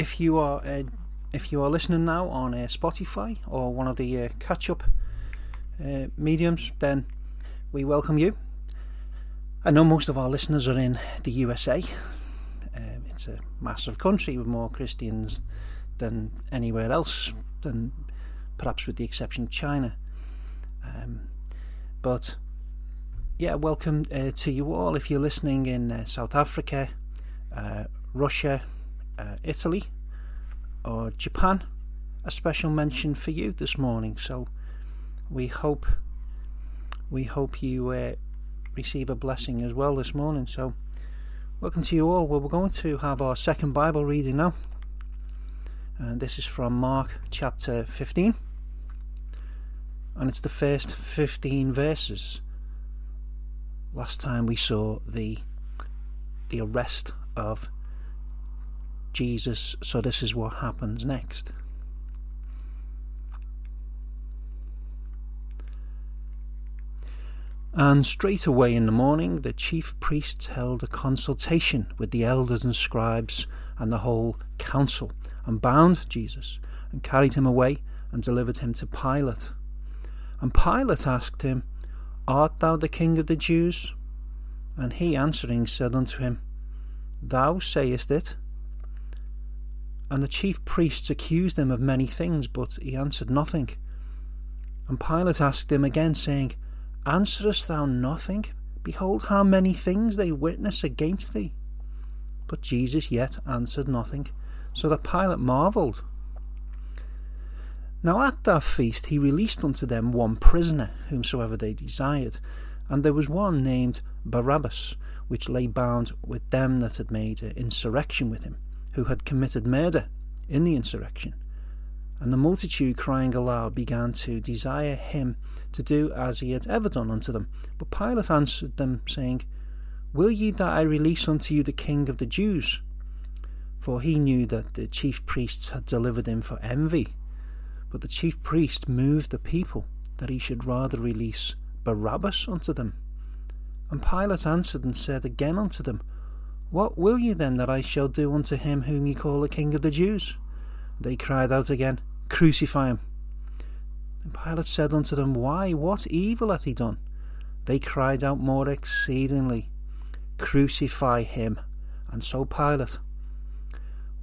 if you are uh, if you are listening now on uh, Spotify or one of the uh, catch-up uh, mediums, then we welcome you. I know most of our listeners are in the USA. Um, it's a massive country with more Christians than anywhere else, than perhaps with the exception of China. Um, but yeah, welcome uh, to you all. If you're listening in uh, South Africa, Russia, uh, Italy, or Japan, a special mention for you this morning. So we hope we hope you uh, receive a blessing as well this morning. So welcome to you all. Well, we're going to have our second Bible reading now, and this is from Mark chapter 15, and it's the first 15 verses. Last time we saw the the arrest of Jesus, so this is what happens next. And straightway in the morning the chief priests held a consultation with the elders and scribes and the whole council, and bound Jesus, and carried him away, and delivered him to Pilate. And Pilate asked him, Art thou the king of the Jews? And he answering said unto him, Thou sayest it. And the chief priests accused him of many things, but he answered nothing. And Pilate asked him again, saying, Answerest thou nothing? Behold, how many things they witness against thee. But Jesus yet answered nothing, so that Pilate marvelled. Now at that feast he released unto them one prisoner, whomsoever they desired, and there was one named Barabbas, which lay bound with them that had made insurrection with him who had committed murder in the insurrection. And the multitude, crying aloud, began to desire him to do as he had ever done unto them. But Pilate answered them, saying, Will ye that I release unto you the king of the Jews? For he knew that the chief priests had delivered him for envy. But the chief priest moved the people that he should rather release Barabbas unto them. And Pilate answered and said again unto them, what will ye then that I shall do unto him whom ye call the King of the Jews? They cried out again, Crucify him. And Pilate said unto them, Why, what evil hath he done? They cried out more exceedingly, Crucify him. And so Pilate,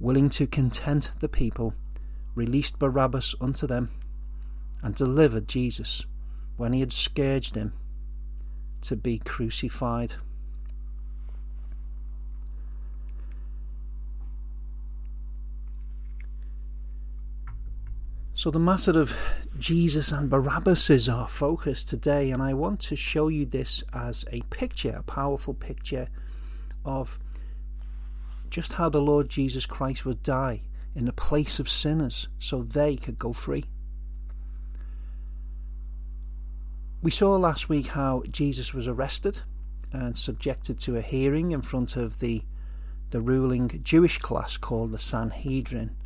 willing to content the people, released Barabbas unto them, and delivered Jesus, when he had scourged him, to be crucified. So, the matter of Jesus and Barabbas is our focus today, and I want to show you this as a picture, a powerful picture of just how the Lord Jesus Christ would die in the place of sinners so they could go free. We saw last week how Jesus was arrested and subjected to a hearing in front of the, the ruling Jewish class called the Sanhedrin.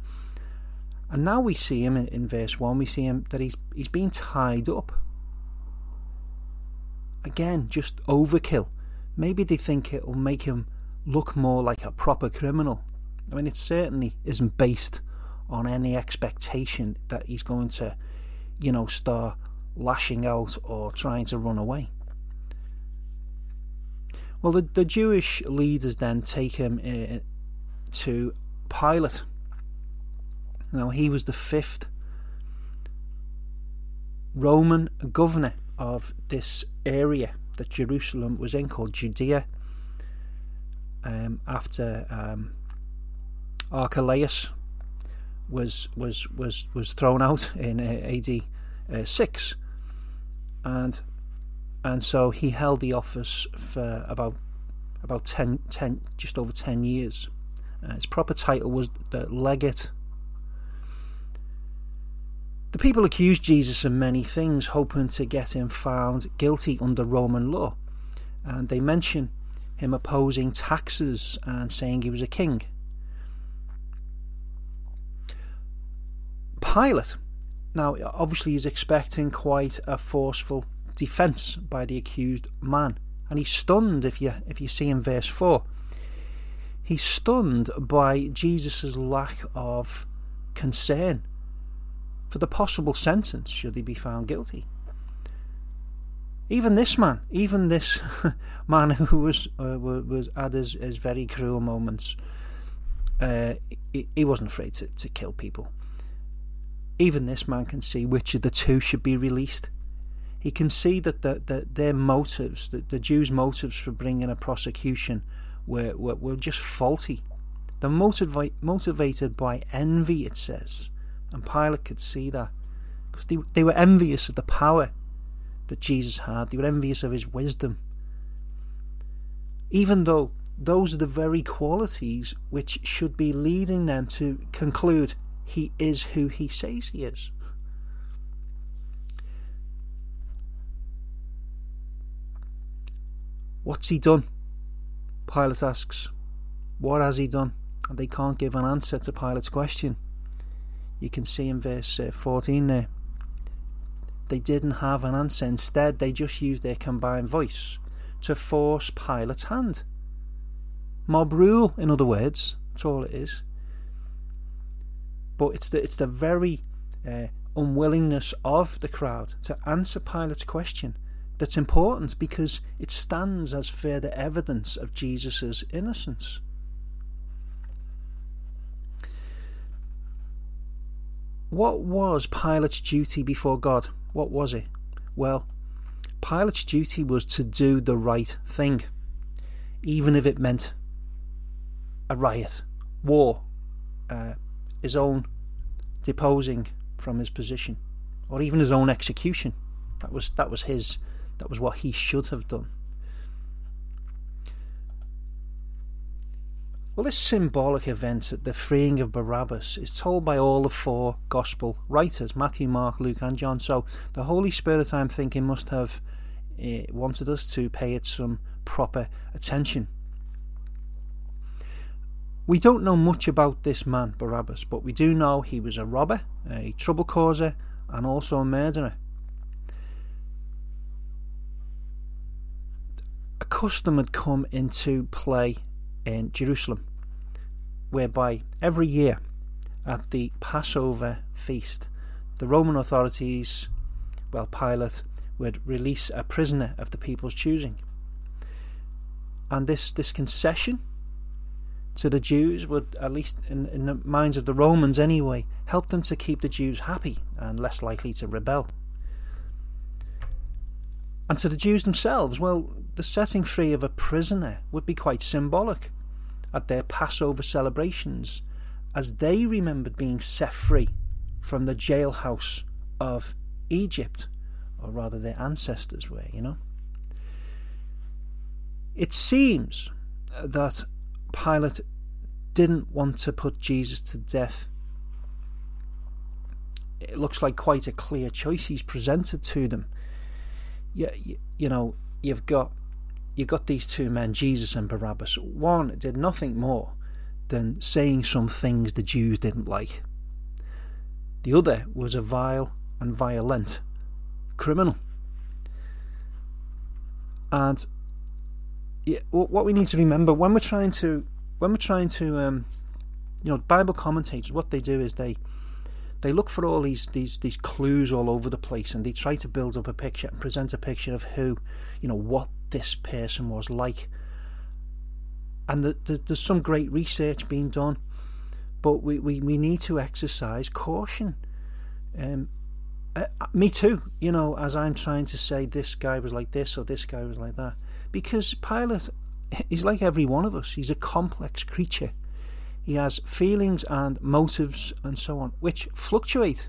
And now we see him in, in verse 1, we see him that he's, he's being tied up. Again, just overkill. Maybe they think it'll make him look more like a proper criminal. I mean, it certainly isn't based on any expectation that he's going to, you know, start lashing out or trying to run away. Well, the, the Jewish leaders then take him uh, to Pilate now, he was the fifth Roman governor of this area that Jerusalem was in, called Judea, um, after um, Archelaus was was was was thrown out in uh, AD uh, six, and and so he held the office for about about 10, 10 just over ten years. Uh, his proper title was the legate the people accused Jesus of many things, hoping to get him found guilty under Roman law. And they mention him opposing taxes and saying he was a king. Pilate, now obviously, is expecting quite a forceful defence by the accused man, and he's stunned if you if you see in verse four. He's stunned by Jesus' lack of concern for the possible sentence should he be found guilty. Even this man, even this man who was uh, was had his, his very cruel moments, uh, he, he wasn't afraid to, to kill people. Even this man can see which of the two should be released. He can see that the, the, their motives, the, the Jews' motives for bringing a prosecution, were, were, were just faulty. They're motivi- motivated by envy, it says. And Pilate could see that. Because they, they were envious of the power that Jesus had, they were envious of his wisdom. Even though those are the very qualities which should be leading them to conclude he is who he says he is. What's he done? Pilate asks. What has he done? And they can't give an answer to Pilate's question. You can see in verse uh, 14 there. They didn't have an answer. Instead, they just used their combined voice to force Pilate's hand. Mob rule, in other words, that's all it is. But it's the it's the very uh, unwillingness of the crowd to answer Pilate's question that's important because it stands as further evidence of Jesus' innocence. What was Pilate's duty before God? What was it? Well, Pilate's duty was to do the right thing, even if it meant a riot, war, uh, his own deposing from his position, or even his own execution. That was that was his that was what he should have done. Well, this symbolic event, at the freeing of Barabbas, is told by all the four Gospel writers Matthew, Mark, Luke, and John. So the Holy Spirit, I'm thinking, must have uh, wanted us to pay it some proper attention. We don't know much about this man, Barabbas, but we do know he was a robber, a trouble causer, and also a murderer. A custom had come into play in Jerusalem, whereby every year at the Passover feast, the Roman authorities, well, Pilate, would release a prisoner of the people's choosing. And this, this concession to the Jews would, at least in, in the minds of the Romans anyway, help them to keep the Jews happy and less likely to rebel. And to the Jews themselves, well, the setting free of a prisoner would be quite symbolic at their Passover celebrations, as they remembered being set free from the jailhouse of Egypt, or rather their ancestors were, you know. It seems that Pilate didn't want to put Jesus to death. It looks like quite a clear choice he's presented to them. You, you, you know, you've got you got these two men, Jesus and Barabbas. One did nothing more than saying some things the Jews didn't like. The other was a vile and violent criminal. And yeah, what we need to remember when we're trying to when we're trying to um, you know Bible commentators, what they do is they they look for all these these these clues all over the place and they try to build up a picture and present a picture of who you know what this person was like. And the, the, there's some great research being done but we, we, we need to exercise caution. Um, uh, me too you know as i'm trying to say this guy was like this or this guy was like that. Because pilate is like every one of us. He's a complex creature he has feelings and motives and so on, which fluctuate.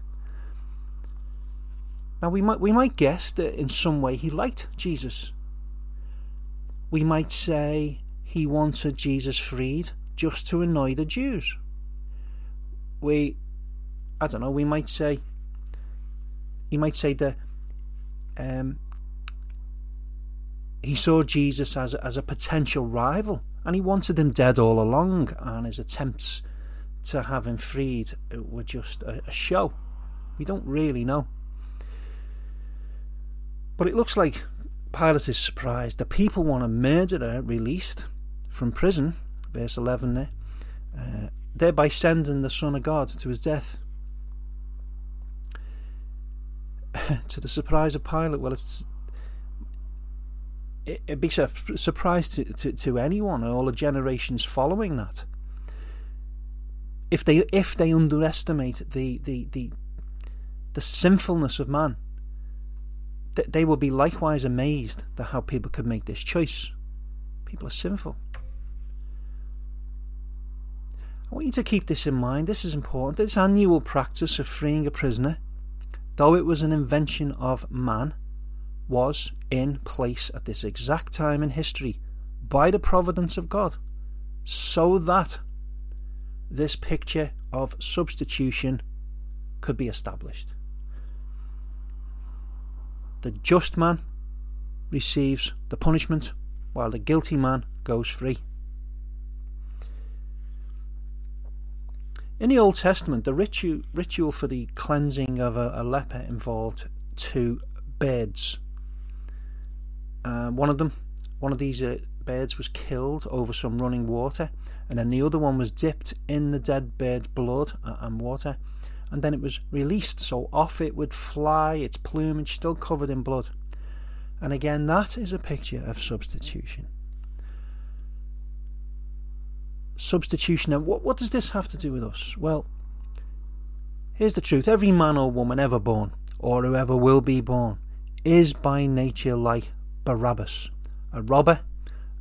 Now we might we might guess that in some way he liked Jesus. We might say he wanted Jesus freed just to annoy the Jews. We I don't know, we might say he might say that um, he saw Jesus as as a potential rival and he wanted him dead all along, and his attempts to have him freed were just a, a show. We don't really know. But it looks like Pilate is surprised. The people want a murderer released from prison, verse 11 there, uh, thereby sending the Son of God to his death. to the surprise of Pilate, well, it's it, would be a surprise to, to, to anyone, all the generations following that. If they if they underestimate the the the, the sinfulness of man, that they will be likewise amazed at how people could make this choice. People are sinful. I want you to keep this in mind. This is important. This annual practice of freeing a prisoner, though it was an invention of man, was in place at this exact time in history by the providence of God, so that this picture of substitution could be established. The just man receives the punishment while the guilty man goes free. In the Old Testament, the ritual, for the cleansing of a, a leper involved two beds. Uh, one of them, one of these uh, beds was killed over some running water, and then the other one was dipped in the dead bird's blood and water, and then it was released. So off it would fly, its plumage still covered in blood. And again, that is a picture of substitution substitution. Now, what, what does this have to do with us? Well, here's the truth every man or woman ever born, or whoever will be born, is by nature like Barabbas, a robber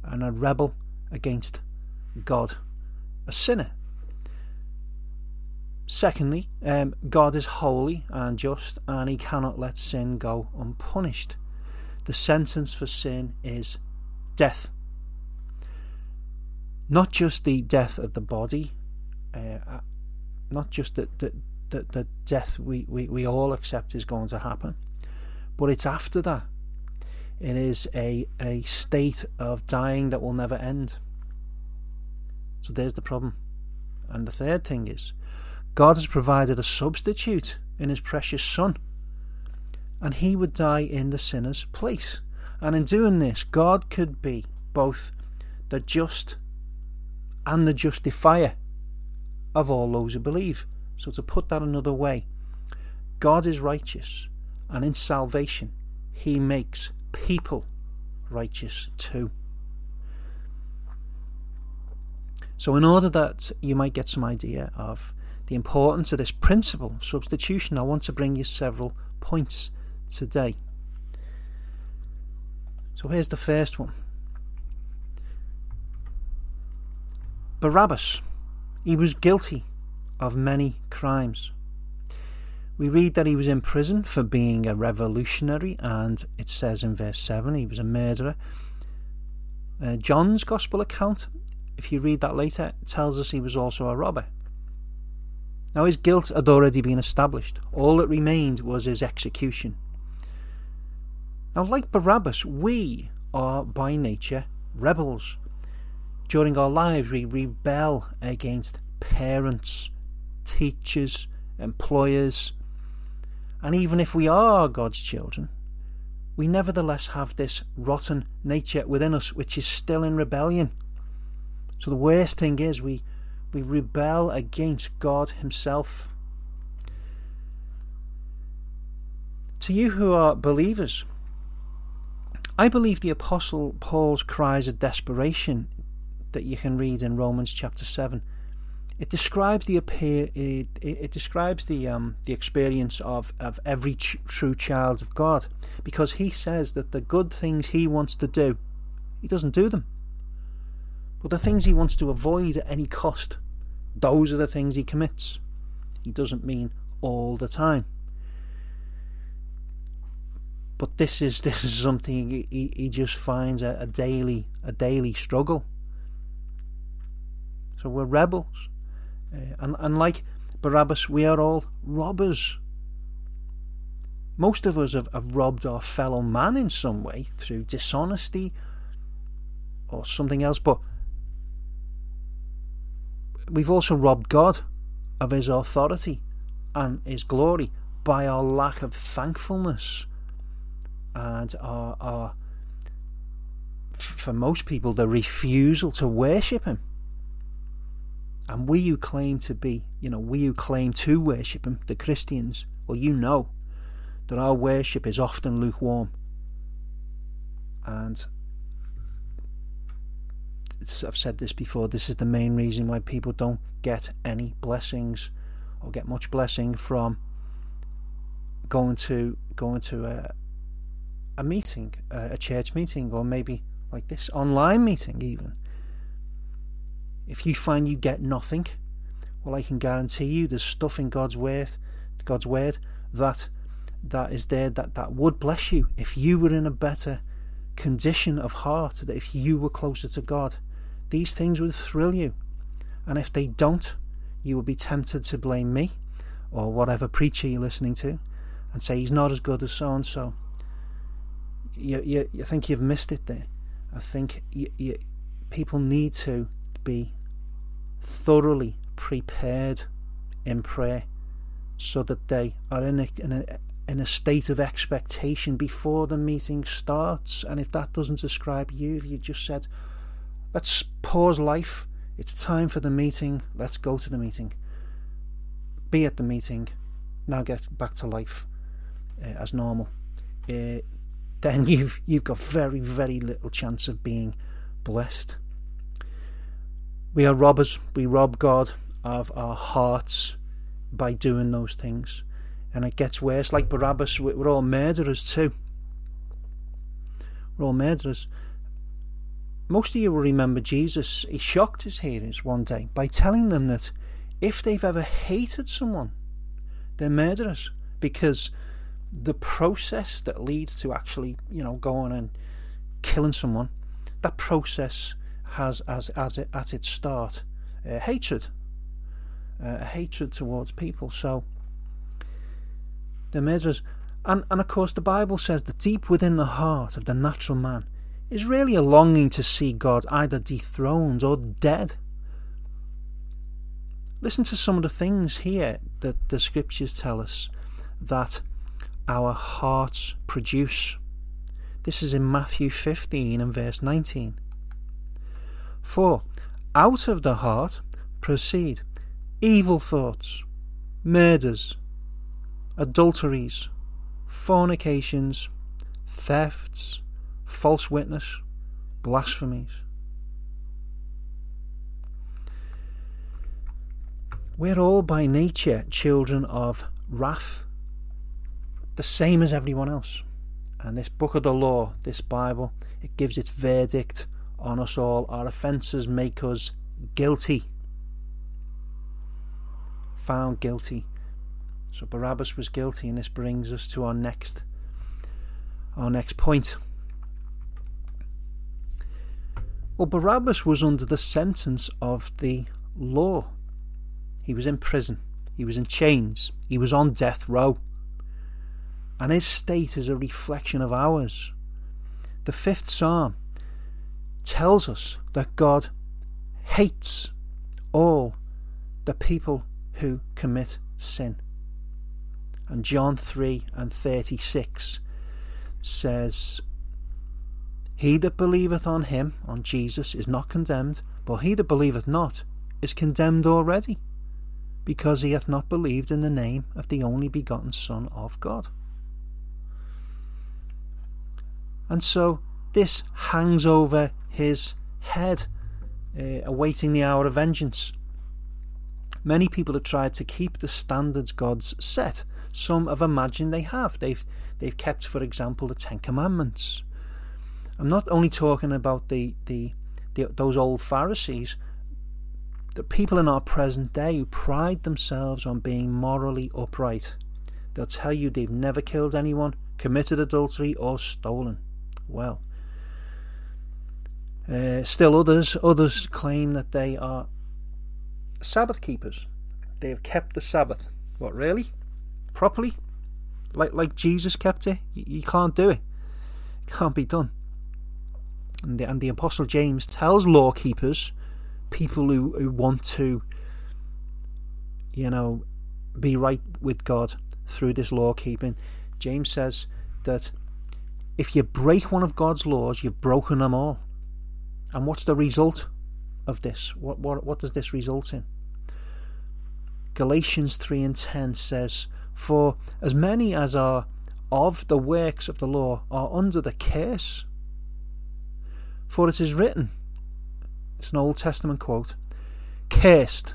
and a rebel against God, a sinner. Secondly, um, God is holy and just, and he cannot let sin go unpunished. The sentence for sin is death not just the death of the body, uh, uh, not just the, the, the, the death we, we, we all accept is going to happen, but it's after that. It is a, a state of dying that will never end. So there's the problem. And the third thing is, God has provided a substitute in His precious Son, and He would die in the sinner's place. And in doing this, God could be both the just and the justifier of all those who believe. So, to put that another way, God is righteous, and in salvation, He makes people righteous too. So, in order that you might get some idea of the importance of this principle of substitution, I want to bring you several points today. So, here's the first one Barabbas. He was guilty of many crimes. We read that he was in prison for being a revolutionary, and it says in verse 7 he was a murderer. Uh, John's Gospel account, if you read that later, tells us he was also a robber. Now, his guilt had already been established. All that remained was his execution. Now, like Barabbas, we are by nature rebels. During our lives, we rebel against parents, teachers, employers, and even if we are God's children, we nevertheless have this rotten nature within us which is still in rebellion. So the worst thing is we we rebel against God himself. To you who are believers, I believe the apostle Paul's cries of desperation that you can read in Romans chapter 7. It describes the appear it, it, describes the um, the experience of, of every ch- true child of God because he says that the good things he wants to do he doesn't do them. But the things he wants to avoid at any cost those are the things he commits. He doesn't mean all the time. But this is this is something he, he just finds a, a daily a daily struggle. So we're rebels. Uh, and, and like Barabbas, we are all robbers. Most of us have, have robbed our fellow man in some way through dishonesty or something else, but we've also robbed God of his authority and his glory by our lack of thankfulness and our, our for most people, the refusal to worship him And we who claim to be, you know, we who claim to worship Him, the Christians, well, you know that our worship is often lukewarm. And I've said this before, this is the main reason why people don't get any blessings or get much blessing from going to going to a, a meeting, a church meeting, or maybe like this online meeting even. If you find you get nothing, well, I can guarantee you there's stuff in God's word, God's word that that is there that that would bless you if you were in a better condition of heart, that if you were closer to God, these things would thrill you. And if they don't, you will be tempted to blame me or whatever preacher you're listening to and say he's not as good as so and so. You, you, you think you've missed it there. I think you, you, people need to be thoroughly prepared in prayer so that they are in a, in a, in a state of expectation before the meeting starts. And if that doesn't describe you, if you just said, let's pause life, it's time for the meeting, let's go to the meeting, be at the meeting, now get back to life uh, as normal, uh, then you've you've got very very little chance of being blessed. We are robbers. We rob God of our hearts by doing those things, and it gets worse. Like Barabbas, we're all murderers too. We're all murderers. Most of you will remember Jesus. He shocked his hearers one day by telling them that if they've ever hated someone, they're murderers because the process that leads to actually, you know, going and killing someone, that process has as as it, at its start uh, hatred, uh, hatred towards people. So the murderers, and and of course the Bible says that deep within the heart of the natural man is really a longing to see God either dethroned or dead. Listen to some of the things here that the scriptures tell us that our hearts produce. This is in Matthew 15 and verse 19. For out of the heart proceed evil thoughts, murders, adulteries, fornications, thefts, false witness, blasphemies. We're all by nature children of wrath the same as everyone else. And this book of the law, this Bible, it gives its verdict on us all. Our offences make us guilty. Found guilty. So Barabbas was guilty, and this brings us to our next our next point. Well, Barabbas was under the sentence of the law. He was in prison. He was in chains. He was on death row and his state is a reflection of ours. The fifth psalm tells us that God hates all the people who commit sin. And John 3 and 36 says, He that believeth on him, on Jesus, is not condemned, but he that believeth not is condemned already, because he hath not believed in the name of the only begotten Son of God. And so this hangs over his head, uh, awaiting the hour of vengeance. Many people have tried to keep the standards God's set. Some have imagined they have. They've they've kept, for example, the Ten Commandments. I'm not only talking about the the, the those old Pharisees, the people in our present day who pride themselves on being morally upright. They'll tell you they've never killed anyone, committed adultery, or stolen well. Uh, still others others claim that they are Sabbath keepers. They have kept the Sabbath. What really? Properly? Like like Jesus kept it? You, you can't do it. it. Can't be done. And the, and the Apostle James tells law keepers, people who, who want to, you know, be right with God through this law keeping. James says that if you break one of God's laws, you've broken them all. And what's the result of this? What, what, what does this result in? Galatians 3 and 10 says, For as many as are of the works of the law are under the curse. For it is written, it's an Old Testament quote, Cursed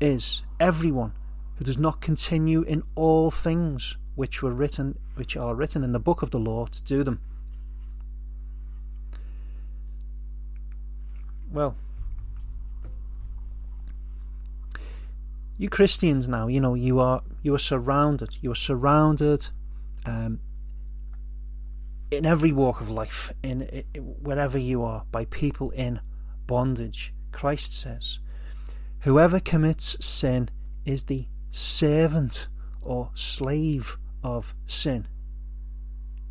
is everyone who does not continue in all things which were written which are written in the book of the law to do them. Well, you Christians now, you know, you are you are surrounded. You are surrounded um, in every walk of life, in, in wherever you are, by people in bondage. Christ says, "Whoever commits sin is the servant or slave of sin."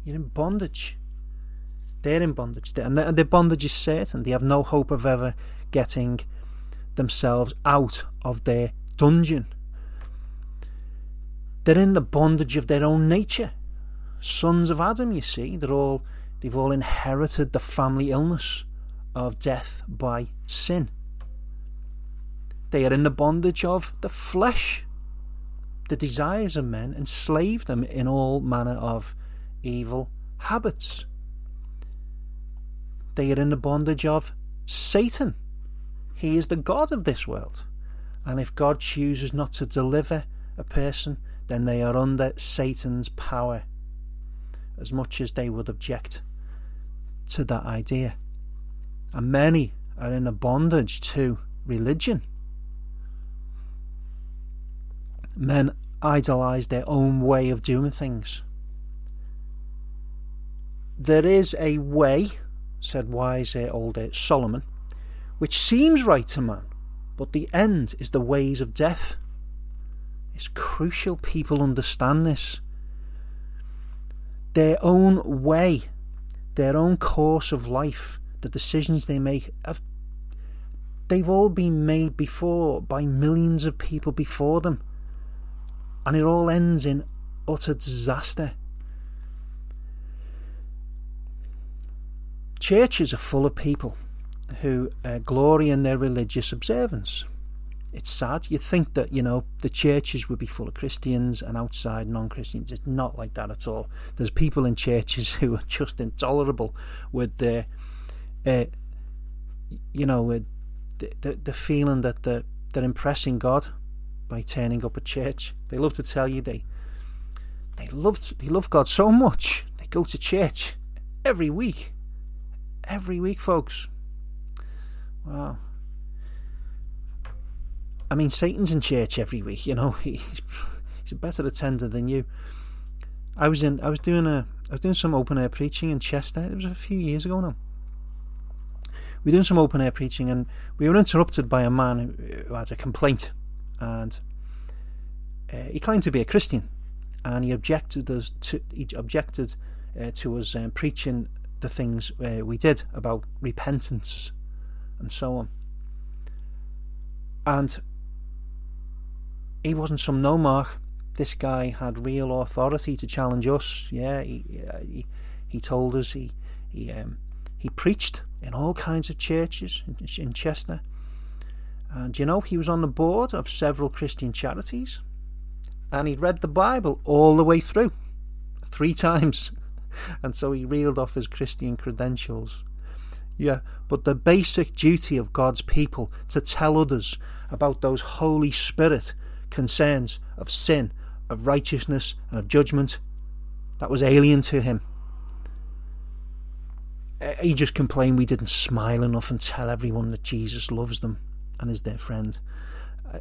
You're in bondage. They're in bondage, and their bondage is certain. They have no hope of ever getting themselves out of their dungeon. They're in the bondage of their own nature. Sons of Adam, you see, they're all they've all inherited the family illness of death by sin. They are in the bondage of the flesh. The desires of men enslave them in all manner of evil habits. They are in the bondage of Satan. He is the God of this world. And if God chooses not to deliver a person, then they are under Satan's power, as much as they would object to that idea. And many are in a bondage to religion. Men idolize their own way of doing things. There is a way, said wise old Solomon, which seems right to man, but the end is the ways of death. It's crucial people understand this. Their own way, their own course of life, the decisions they make, have, they've all been made before by millions of people before them. And it all ends in utter disaster. Churches are full of people who uh, glory in their religious observance. It's sad. You think that, you know, the churches would be full of Christians and outside non Christians. It's not like that at all. There's people in churches who are just intolerable with their, uh, you know, the, the, the feeling that they're, they're impressing God by turning up at church. They love to tell you they they love they love God so much they go to church every week, every week, folks. Wow. I mean, Satan's in church every week. You know, he's he's a better attender than you. I was in. I was doing a. I was doing some open air preaching in Chester. It was a few years ago now. We were doing some open air preaching, and we were interrupted by a man who, had a complaint, and uh, he claimed to be a Christian, and he objected us to. He objected uh, to us um, preaching the things uh, we did about repentance and so on. And he wasn't some nomarch. This guy had real authority to challenge us. Yeah, he he, he told us he he um, he preached in all kinds of churches in, in Chester. And you know, he was on the board of several Christian charities, and he'd read the Bible all the way through, three times, and so he reeled off his Christian credentials. Yeah, but the basic duty of God's people to tell others about those Holy Spirit concerns of sin, of righteousness, and of judgment, that was alien to him. Eh, he just complained we didn't smile enough and tell everyone that Jesus loves them and is their friend. Eh,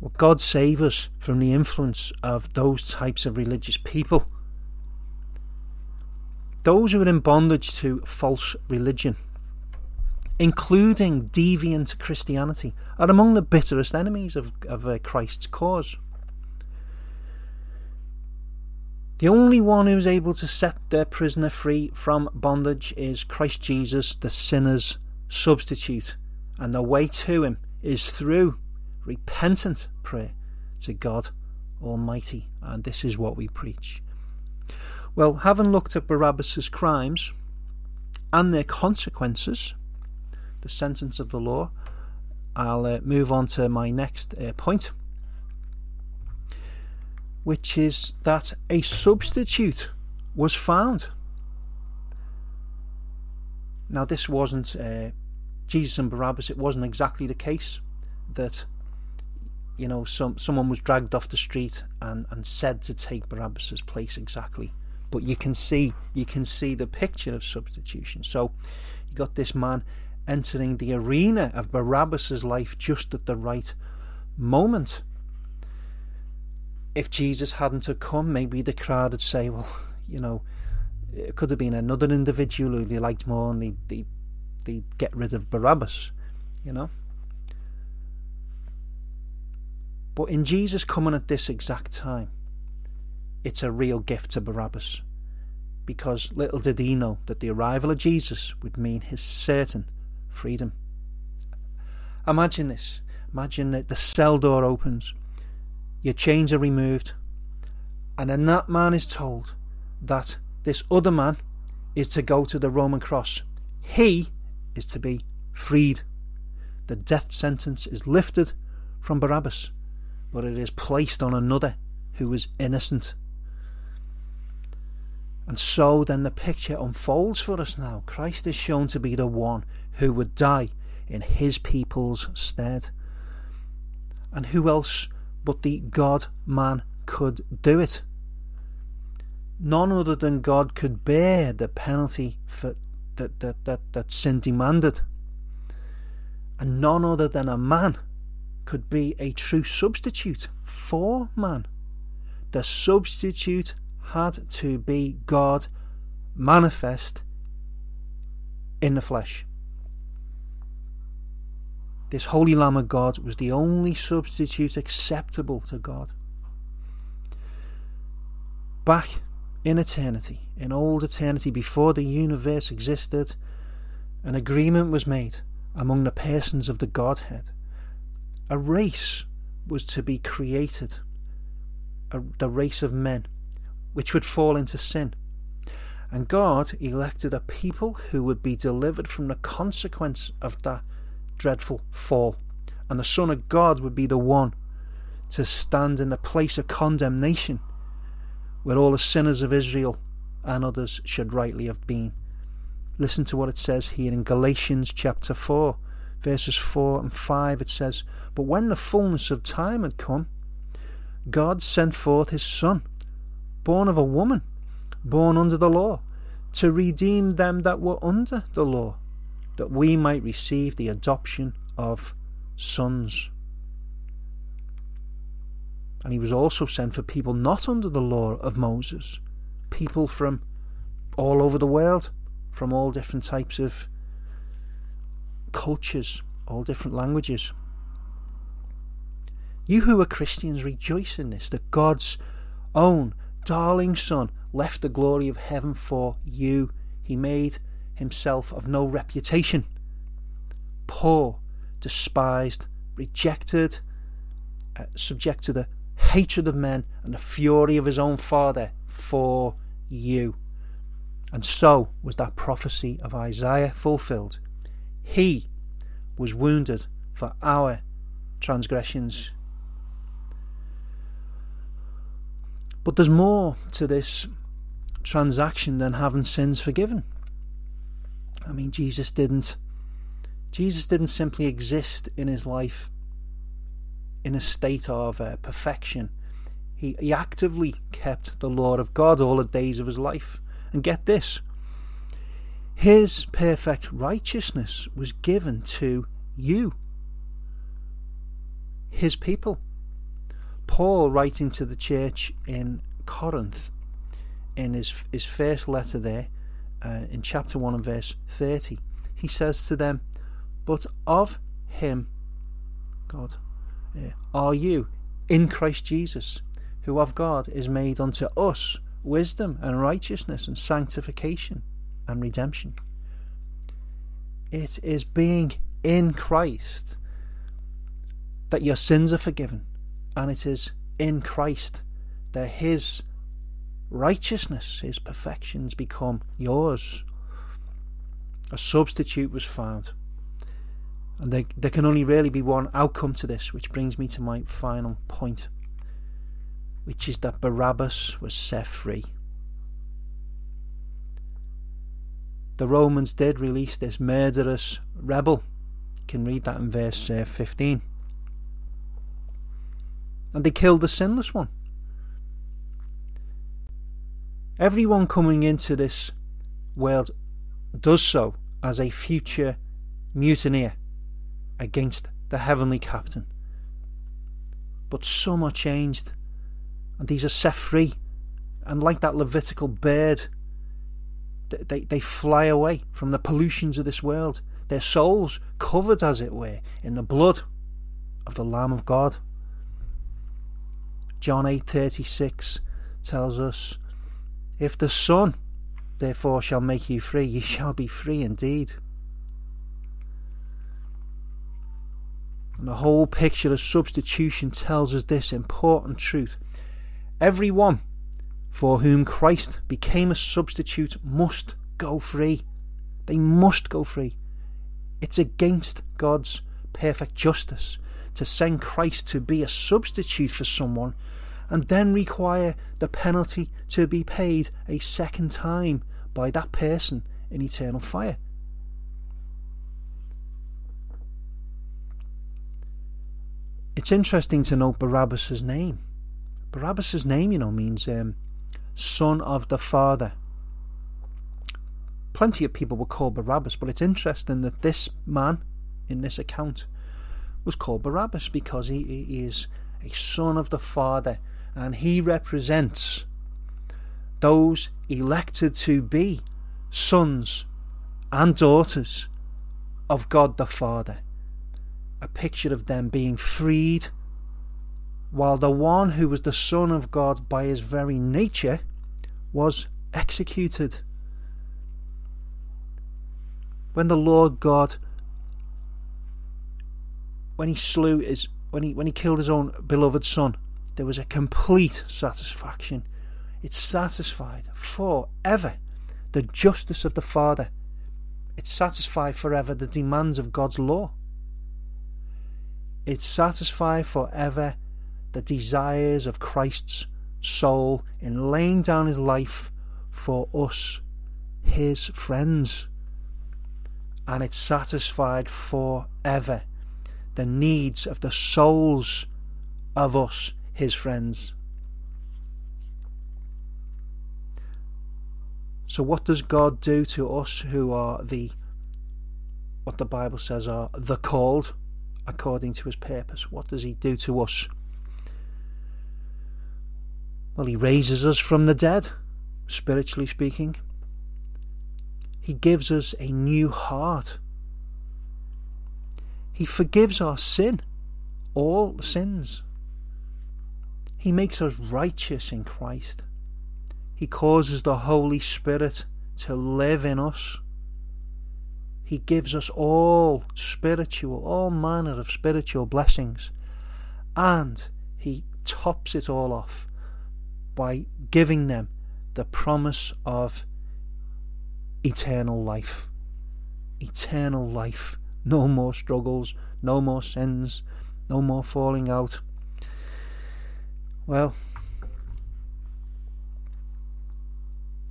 well, God save us from the influence of those types of religious people those who are in bondage to false religion, including deviant Christianity, are among the bitterest enemies of, of uh, Christ's cause. The only one who is able to set their prisoner free from bondage is Christ Jesus, the sinner's substitute, and the way to him is through repentant prayer to God Almighty, and this is what we preach. Well, having looked at Barabbas's crimes and their consequences, the sentence of the law, I'll uh, move on to my next uh, point, which is that a substitute was found. Now, this wasn't uh, Jesus and Barabbas, it wasn't exactly the case that you know some someone was dragged off the street and, and said to take Barabbas's place exactly. But you can see you can see the picture of substitution. So you got this man entering the arena of Barabbas's life just at the right moment. If Jesus hadn't have come, maybe the crowd would say, well, you know, it could have been another individual who they liked more and they, they, they get rid of Barabbas, you know. But in Jesus coming at this exact time, it's a real gift to Barabbas. Because little did he know that the arrival of Jesus would mean his certain freedom. Imagine this. Imagine that the cell door opens, your chains are removed, and then that man is told that this other man is to go to the Roman cross. He is to be freed. The death sentence is lifted from Barabbas, but it is placed on another who was innocent. And so then the picture unfolds for us now. Christ is shown to be the one who would die in his people's stead. And who else but the God man could do it? None other than God could bear the penalty for that, that, that, that sin demanded. And none other than a man could be a true substitute for man. The substitute had to be God manifest in the flesh. This Holy Lamb of God was the only substitute acceptable to God. Back in eternity, in old eternity, before the universe existed, an agreement was made among the persons of the Godhead. A race was to be created, a, the race of men, which would fall into sin. And God elected a people who would be delivered from the consequence of that dreadful fall. And the Son of God would be the one to stand in the place of condemnation where all the sinners of Israel and others should rightly have been. Listen to what it says here in Galatians chapter 4, verses 4 and 5. It says, But when the fullness of time had come, God sent forth his Son, born of a woman, born under the law, to redeem them that were under the law that we might receive the adoption of sons. And he was also sent for people not under the law of Moses, people from all over the world, from all different types of cultures, all different languages. You who are Christians rejoice in this, that God's own darling Son left the glory of heaven for you. He made himself of no reputation, poor, despised, rejected, uh, subject to the hatred of men and the fury of his own father for you. And so was that prophecy of Isaiah fulfilled. He was wounded for our transgressions. But there's more to this transaction than having sins forgiven. I mean, Jesus didn't. Jesus didn't simply exist in his life in a state of uh, perfection. He, he actively kept the law of God all the days of his life. And get this his perfect righteousness was given to you, his people. Paul, writing to the church in Corinth, in his, his first letter there, uh, in chapter 1 and verse 30, he says to them, But of him, God, are you in Christ Jesus, who of God is made unto us wisdom and righteousness and sanctification and redemption. It is being in Christ that your sins are forgiven, and it is in Christ that His righteousness, his perfections become yours. A substitute was found. And there, there can only really be one outcome to this, which brings me to my final point. which is that Barabbas was set free. The Romans did release this murderous rebel. You can read that in verse uh, 15. And they killed the sinless one. Everyone coming into this world does so as a future mutineer against the heavenly captain. But some are changed, and these are set free, and like that Levitical bird, they, they fly away from the pollutions of this world, their souls covered, as it were, in the blood of the Lamb of God. John 8:36 tells us, "If the Son therefore shall make you free, ye shall be free indeed." And the whole picture of substitution tells us this important truth. Everyone for whom Christ became a substitute must go free. They must go free. It's against God's perfect justice to send Christ to be a substitute for someone and then require the penalty to be paid a second time by that person in eternal fire. It's interesting to note Barabbas' name. Barabbas' name, you know, means um, son of the father. Plenty of people were called Barabbas, but it's interesting that this man in this account was called Barabbas because he, he is a son of the Father and he represents those elected to be sons and daughters of God the Father. A picture of them being freed, while the one who was the Son of God by his very nature was executed. When the Lord God when he slew his when he when he killed his own beloved son, there was a complete satisfaction. It satisfied forever the justice of the Father. It satisfied forever the demands of God's law. It satisfied forever the desires of Christ's soul in laying down his life for us, his friends. And it satisfied forever the needs of the souls of us, his friends. So, what does God do to us who are the, what the Bible says are the called, according to his purpose? What does he do to us? Well, he raises us from the dead, spiritually speaking. He gives us a new heart he forgives our sin, all sins. He makes us righteous in Christ. He causes the Holy Spirit to live in us. He gives us all spiritual, all manner of spiritual blessings. And He tops it all off by giving them the promise of eternal life. Eternal life. No more struggles, no more sins, no more falling out. Well,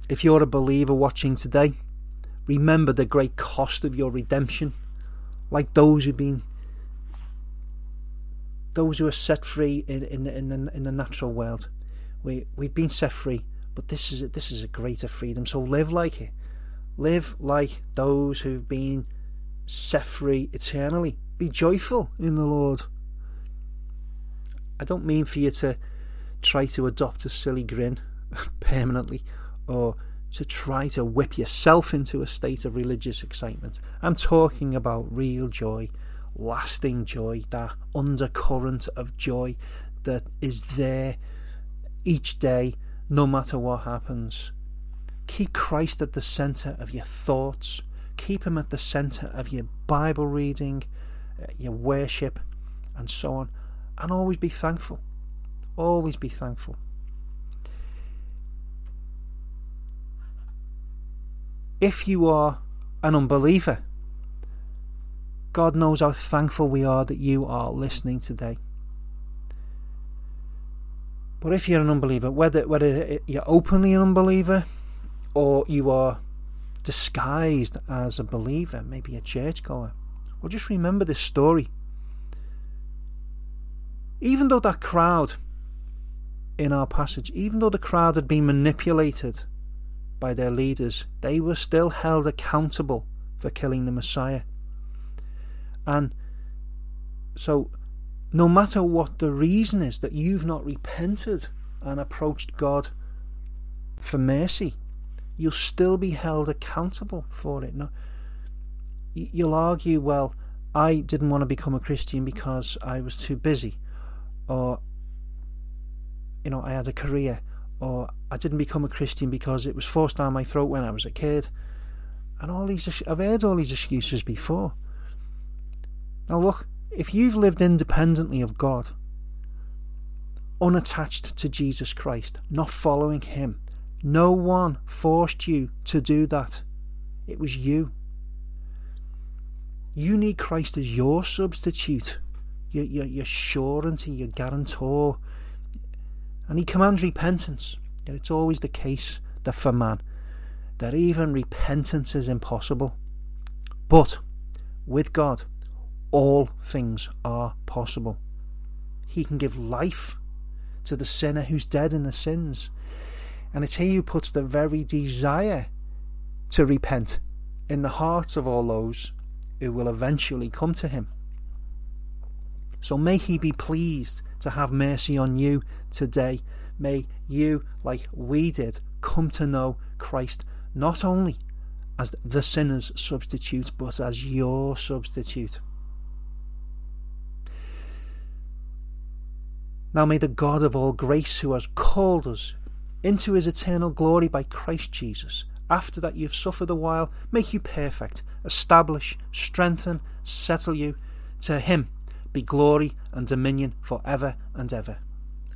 if you're a believer watching today, remember the great cost of your redemption, like those who've been those who are set free in, in, in, the, in the natural world. We, we've been set free, but this is a, this is a greater freedom. So live like it. Live like those who've been set free eternally. Be joyful in the Lord. I don't mean for you to try to adopt a silly grin permanently or to try to whip yourself into a state of religious excitement. I'm talking about real joy, lasting joy, that undercurrent of joy that is there each day, no matter what happens. Keep Christ at the centre of your thoughts, keep Him at the centre of your Bible reading, uh, your worship, and so on. And always be thankful. Always be thankful. If you are an unbeliever, God knows how thankful we are that you are listening today. But if you're an unbeliever, whether whether you're openly an unbeliever or you are disguised as a believer, maybe a churchgoer, well, just remember this story. Even though that crowd in our passage, even though the crowd had been manipulated by their leaders, they were still held accountable for killing the Messiah. And so, no matter what the reason is that you've not repented and approached God for mercy, you'll still be held accountable for it. No, you'll argue, well, I didn't want to become a Christian because I was too busy, or you know, I had a career, or I didn't become a Christian because it was forced down my throat when I was a kid, and all these. I've heard all these excuses before. Now look, if you've lived independently of God, unattached to Jesus Christ, not following Him, no one forced you to do that. It was you. You need Christ as your substitute, your, your, your surety, your guarantor. And He commands repentance. Yet it's always the case that for man, that even repentance is impossible. But with God, all things are possible. He can give life to the sinner who's dead in the sins. And it's He who puts the very desire to repent in the hearts of all those who will eventually come to Him. So may He be pleased to have mercy on you today. May you, like we did, come to know Christ not only as the sinner's substitute, but as your substitute. Now may the God of all grace, who has called us into his eternal glory by Christ Jesus, after that you have suffered a while, make you perfect, establish, strengthen, settle you. To him be glory and dominion for ever and ever.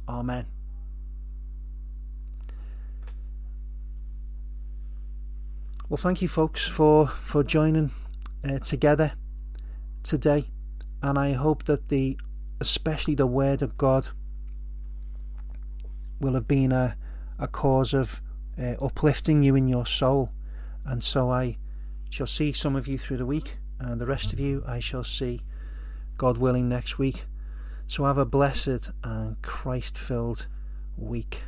Amen. Well, thank you, folks, for for joining uh, together today, and I hope that the, especially the Word of God, will have been a a cause of uh, uplifting you in your soul, and so I shall see some of you through the week, and the rest of you I shall see, God willing, next week. So have a blessed and Christ-filled week.